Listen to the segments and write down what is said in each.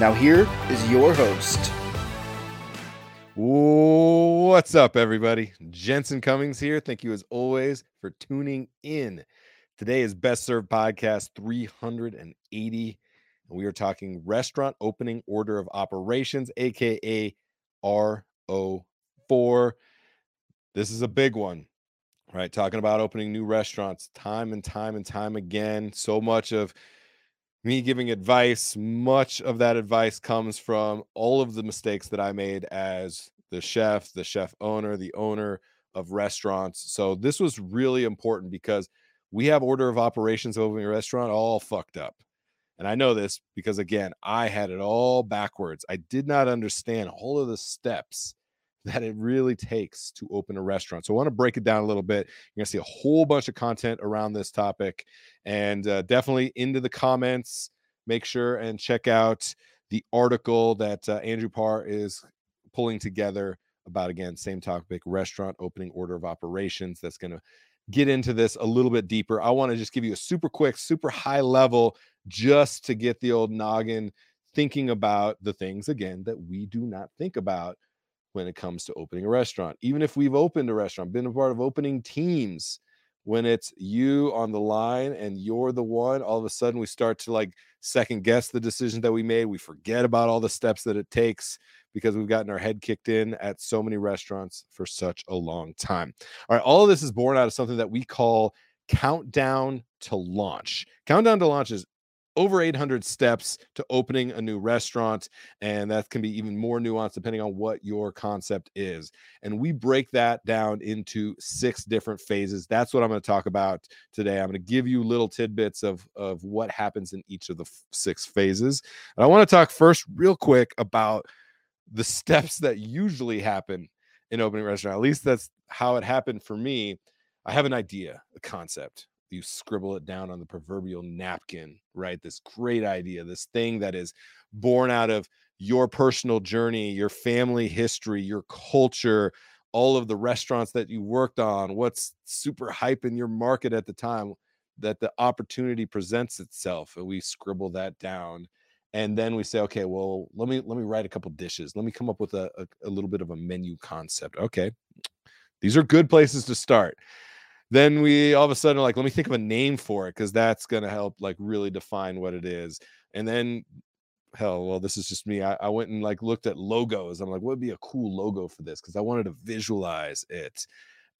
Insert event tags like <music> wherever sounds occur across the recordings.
Now, here is your host. What's up, everybody? Jensen Cummings here. Thank you, as always, for tuning in. Today is Best Served Podcast 380, and we are talking restaurant opening order of operations, aka RO4. This is a big one, right? Talking about opening new restaurants time and time and time again. So much of me giving advice, much of that advice comes from all of the mistakes that I made as the chef, the chef owner, the owner of restaurants. So this was really important because we have order of operations of a restaurant all fucked up. And I know this because again, I had it all backwards. I did not understand all of the steps that it really takes to open a restaurant. So I want to break it down a little bit. You're going to see a whole bunch of content around this topic and uh, definitely into the comments. Make sure and check out the article that uh, Andrew Parr is pulling together about, again, same topic restaurant opening order of operations. That's going to get into this a little bit deeper. I want to just give you a super quick, super high level just to get the old noggin thinking about the things, again, that we do not think about when it comes to opening a restaurant. Even if we've opened a restaurant, been a part of opening teams, when it's you on the line and you're the one, all of a sudden we start to like second guess the decision that we made. We forget about all the steps that it takes because we've gotten our head kicked in at so many restaurants for such a long time. All right, all of this is born out of something that we call countdown to launch. Countdown to launch is over 800 steps to opening a new restaurant and that can be even more nuanced depending on what your concept is and we break that down into six different phases. That's what i'm going to talk about today. I'm going to give you little tidbits of of what happens in each of the f- six phases and i want to talk first real quick about the steps that usually happen in opening a restaurant. At least that's how it happened for me. I have an idea a concept you scribble it down on the proverbial napkin, right? This great idea, this thing that is born out of your personal journey, your family history, your culture, all of the restaurants that you worked on, what's super hype in your market at the time that the opportunity presents itself and we scribble that down and then we say okay well let me let me write a couple dishes. Let me come up with a, a, a little bit of a menu concept. Okay these are good places to start then we all of a sudden like let me think of a name for it because that's going to help like really define what it is. And then hell well this is just me I, I, went and like looked at logos i'm like what would be a cool logo for this? Because i wanted to visualize it.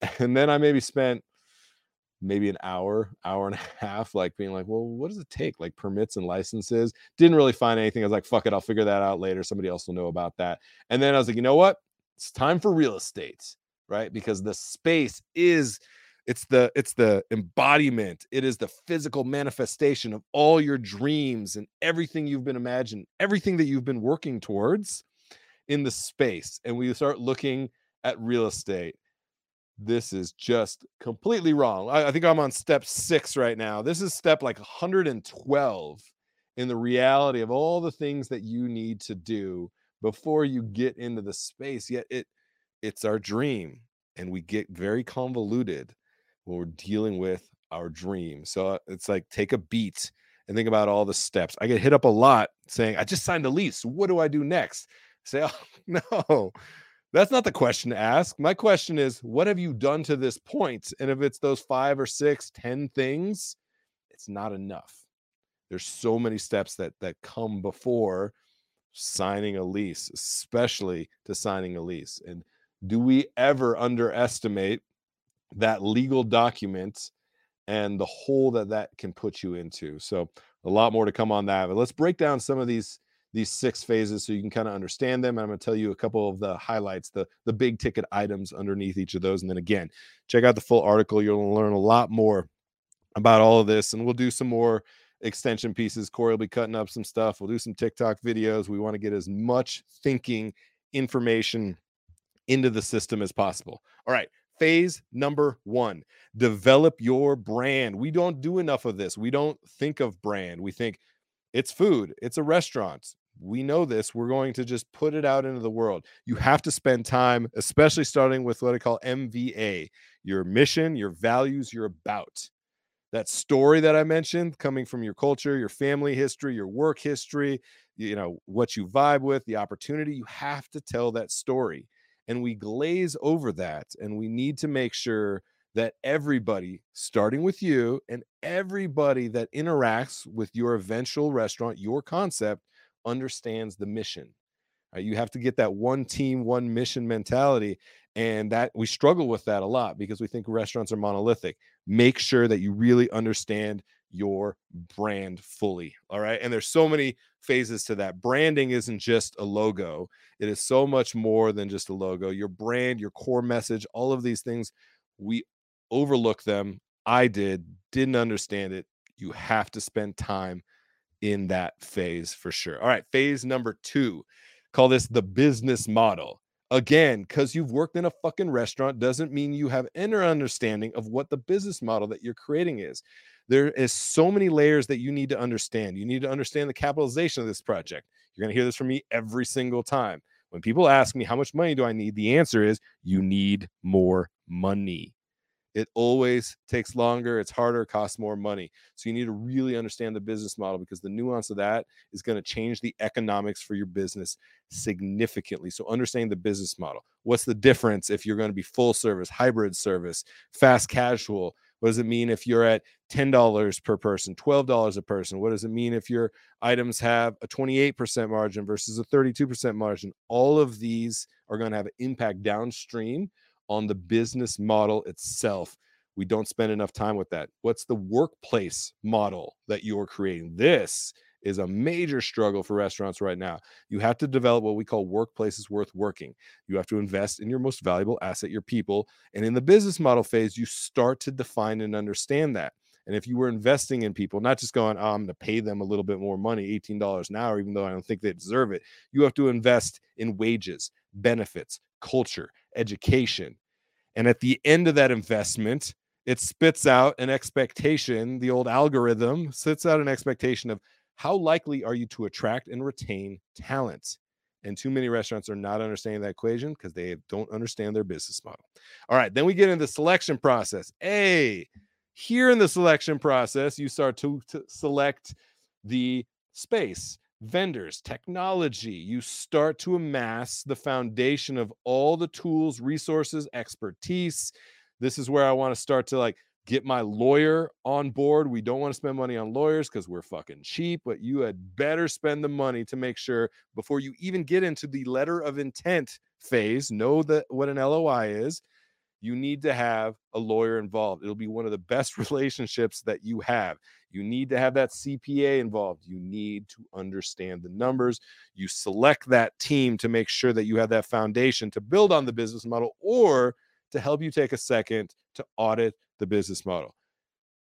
<laughs> And then i maybe spent maybe an hour hour and a <laughs> half like being like well what does it take? Like permits and licenses. Didn't really find anything i was like fuck it i'll figure that out later somebody else will know about that. And then i was like you know what? It's time for real estate right? Because the space is it's the it's the embodiment. It is the physical manifestation of all your dreams and everything you've been imagined, everything that you've been working towards in the space and we start looking at real estate. This is just completely wrong. I, I think i'm on step six right now. This is step like 112 in the reality of all the things that you need to do before you get into the space yet it it's our dream and we get very convoluted when we're dealing with our dream. So it's like take a beat and think about all the steps. I get hit up a lot saying, I just signed a lease. What do I do next? I say, oh, <laughs> no, that's not the question to ask. My question is, what have you done to this point? And if it's those five or six, ten things, it's not enough. There's so many steps that that come before signing a lease, especially to signing a lease. And do we ever underestimate that legal document and the hole that that can put you into. So a lot more to come on that. But let's break down some of these these six phases so you can kind of understand them. And I'm going to tell you a couple of the highlights, the the big ticket items underneath each of those. And then again, check out the full article. You'll learn a lot more about all of this, and we'll do some more extension pieces. Corey will be cutting up some stuff. We'll do some TikTok videos. We want to get as much thinking information into the system as possible. All right. Phase number one develop your brand. We don't do enough of this. We don't think of brand. We think it's food, it's a restaurant. We know this. We're going to just put it out into the world. You have to spend time, especially starting with what I call MVA your mission, your values, your about. That story that I mentioned coming from your culture, your family history, your work history, you know, what you vibe with, the opportunity, you have to tell that story and we glaze over that and we need to make sure that everybody starting with you and everybody that interacts with your eventual restaurant your concept understands the mission right? you have to get that one team one mission mentality and that we struggle with that a lot because we think restaurants are monolithic make sure that you really understand your brand fully. All right. And there's so many phases to that. Branding isn't just a logo, it is so much more than just a logo. Your brand, your core message, all of these things, we overlook them. I did, didn't understand it. You have to spend time in that phase for sure. All right. Phase number two, call this the business model. Again, because you've worked in a fucking restaurant doesn't mean you have inner understanding of what the business model that you're creating is there is so many layers that you need to understand. You need to understand the capitalization of this project. You're going to hear this from me every single time. When people ask me, how much money do I need? The answer is you need more money. It always takes longer, it's harder, it costs more money. So you need to really understand the business model because the nuance of that is going to change the economics for your business significantly. So understanding the business model. What's the difference if you're going to be full service, hybrid service, fast casual? What does it mean if you're at $10 per person, $12 a person? What does it mean if your items have a 28% margin versus a 32% margin? All of these are going to have an impact downstream on the business model itself. We don't spend enough time with that. What's the workplace model that you're creating? This is a major struggle for restaurants right now. You have to develop what we call workplaces worth working. You have to invest in your most valuable asset, your people. And in the business model phase, you start to define and understand that. And if you were investing in people, not just going, oh, I'm going to pay them a little bit more money, $18 an hour, even though I don't think they deserve it, you have to invest in wages, benefits, culture, education. And at the end of that investment, it spits out an expectation. The old algorithm spits out an expectation of how likely are you to attract and retain talent? And too many restaurants are not understanding that equation because they don't understand their business model. All right, then we get into the selection process. A here in the selection process, you start to, to select the space, vendors, technology. You start to amass the foundation of all the tools, resources, expertise. This is where I want to start to like get my lawyer on board. We don't want to spend money on lawyers because we're fucking cheap, but you had better spend the money to make sure before you even get into the letter of intent phase, know that what an LOI is. You need to have a lawyer involved. It'll be one of the best <laughs> relationships that you have. You need to have that CPA involved. You need to understand the numbers. You select that team to make sure that you have that foundation to build on the business model or to help you take a second to audit the business model.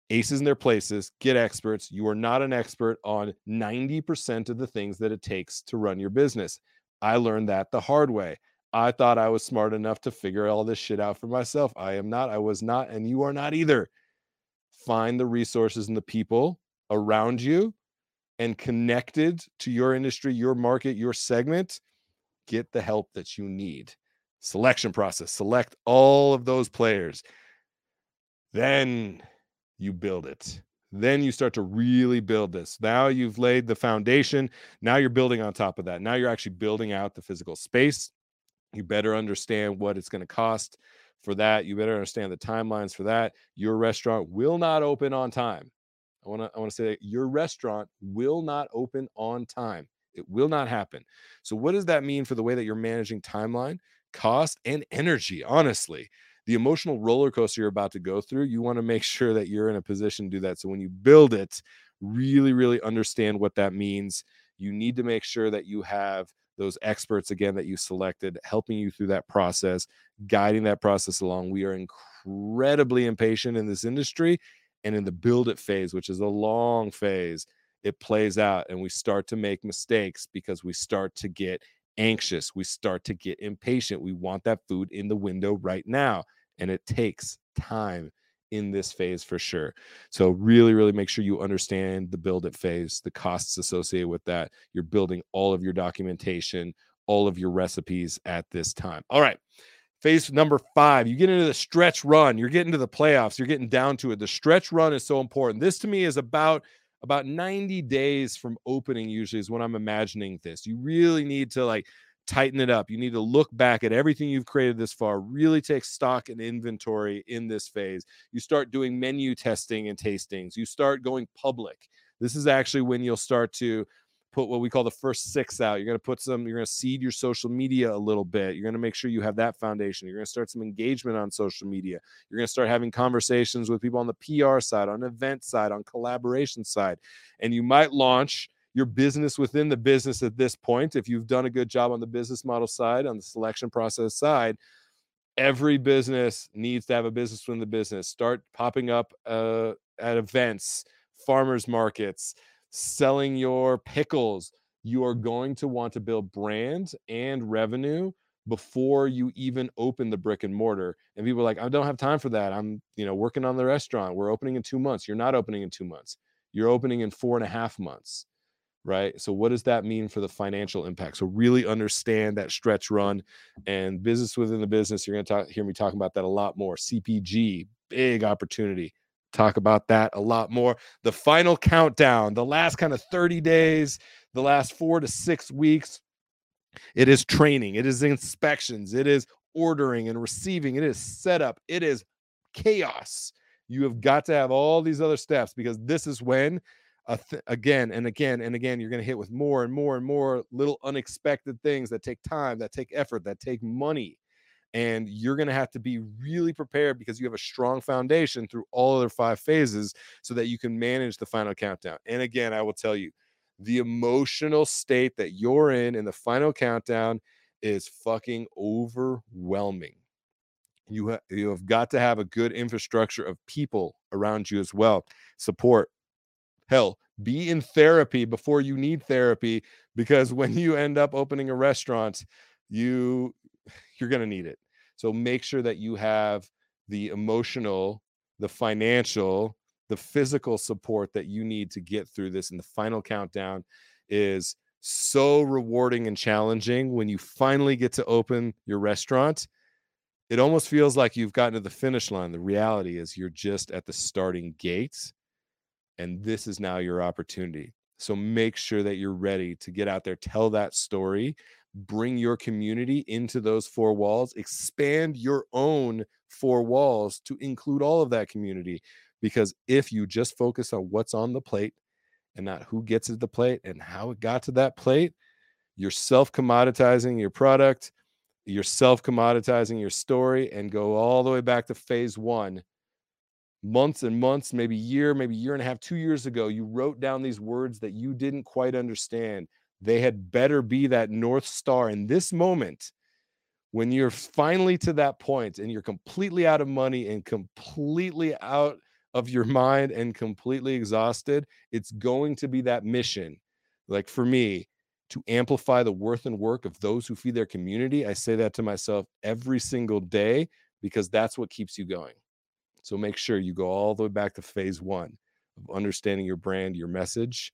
Aces in their places, get experts. You are not an expert on 90% of the things that it takes to run your business. I learned that the hard way. I thought I was smart enough to figure all this shit out for myself. I am not. I was not. And you are not either. Find the resources and the people around you and connected to your industry, your market, your segment. Get the help that you need. Selection process. Select all of those players. Then you build it. Then you start to really build this. Now you've laid the foundation. Now you're building on top of that. Now you're actually building out the physical space. You better understand what it's going to cost for that. You better understand the timelines for that. Your restaurant will not open on time. I want to I want to say that your restaurant will not open on time. It will not happen. So what does that mean for the way that you're managing timeline, cost and energy, honestly? the emotional roller coaster you're about to go through, you want to make <laughs> sure that you're in a position to do that. So when you build it, really, really understand what that means. You need to make sure that you have those experts again that you selected helping you through that process, guiding that process along. We are incredibly impatient in this industry And in the build it phase, which is a long phase, it plays out and we start to make mistakes because we start to get anxious. We start to get impatient. We want that food in the window right now. And it takes time in this phase for sure. So really, really make sure you understand the build it phase, the costs associated with that. You're building all of your documentation, all of your recipes at this time. All right. Phase number five, you get into the stretch run. You're getting to the playoffs. You're getting down to it. The stretch run is so important. This to me is about about 90 days from opening usually is when I'm imagining this. You really need to like tighten it up. You need to look back at everything you've created this far, really take stock and inventory in this phase. You start doing menu testing and tastings. You start going public. This is actually when you'll start to put what we call the first six out. You're going to put some, you're going to seed your social media a little bit. You're going to make sure you have that foundation. You're going to start some engagement on social media. You're going to start having conversations with people on the PR side, on event side, on collaboration side. And you might launch your business within the business at this point. If you've done a good job on the business model side, on the selection process side, every business needs to have a business within the business. Start popping up uh, at events, farmers markets, selling your pickles, you are going to want to build brand and revenue before you even open the brick and mortar. And people are like, I don't have time for that. I'm, you know, working on the restaurant. We're opening in two months. You're not opening in two months. You're opening in four and a half months. Right. So, what does that mean for the financial impact? So, really understand that stretch run and business within the business. You're going to hear me talking about that a lot more. CPG, big opportunity talk about that a lot more. The final countdown, the last kind of 30 days, the last four to six weeks, it is training, it is inspections, it is ordering and receiving, it is setup, it is chaos. You have got to have all these other steps because this is when, th- again and again and again, you're going to hit with more and more and more little unexpected things that take time, that take effort, that take money and you're going to have to be really prepared because you have a strong foundation through all other five phases so that you can manage the final countdown. And again, I will tell you, the emotional state that you're in in the final countdown is fucking overwhelming. You, ha- you have got to have a good infrastructure of people around you as well. Support. Hell, be in therapy before you need therapy because <laughs> when you end up opening a restaurant, you <sighs> you're going to need it. So make sure that you have the emotional, the financial, the physical support that you need to get through this. And the final countdown is so rewarding and challenging when you finally get to open your restaurant. It almost feels like you've gotten to the finish line. The reality is you're just at the starting gates, and this is now your opportunity. So make sure that you're ready to get out there, tell that story, bring your community into those four walls, expand your own four walls to include all of that community. Because if you just focus on what's on the plate and not who gets at the plate and how it got to that plate, you're self commoditizing your product, you're self commoditizing your story, and go all the way back to phase one. Months and months, maybe year, maybe year and a half, two years ago, you wrote down these words that you didn't quite understand they had better be that North Star in this moment when you're finally to that point and you're completely out of money and completely out of your mind and completely exhausted, it's going to be that mission. Like for me, to amplify the worth and work of those who feed their community. I say that to myself every single day because that's what keeps you going. So make sure you go all the way back to phase one of understanding your brand, your message,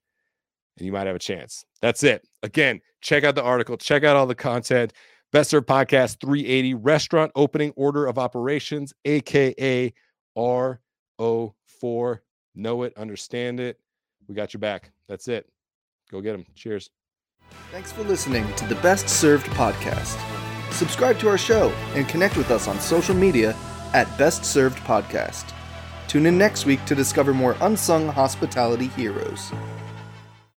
and you might have a chance. That's it. Again, check out the article, check out all the content. Best Served Podcast 380 Restaurant Opening Order of Operations, aka RO4. Know it, understand it. We got your back. That's it. Go get them. Cheers. Thanks for listening to the Best Served Podcast. Subscribe to our show and connect with us on social media at Best Served Podcast. Tune in next week to discover more unsung hospitality heroes.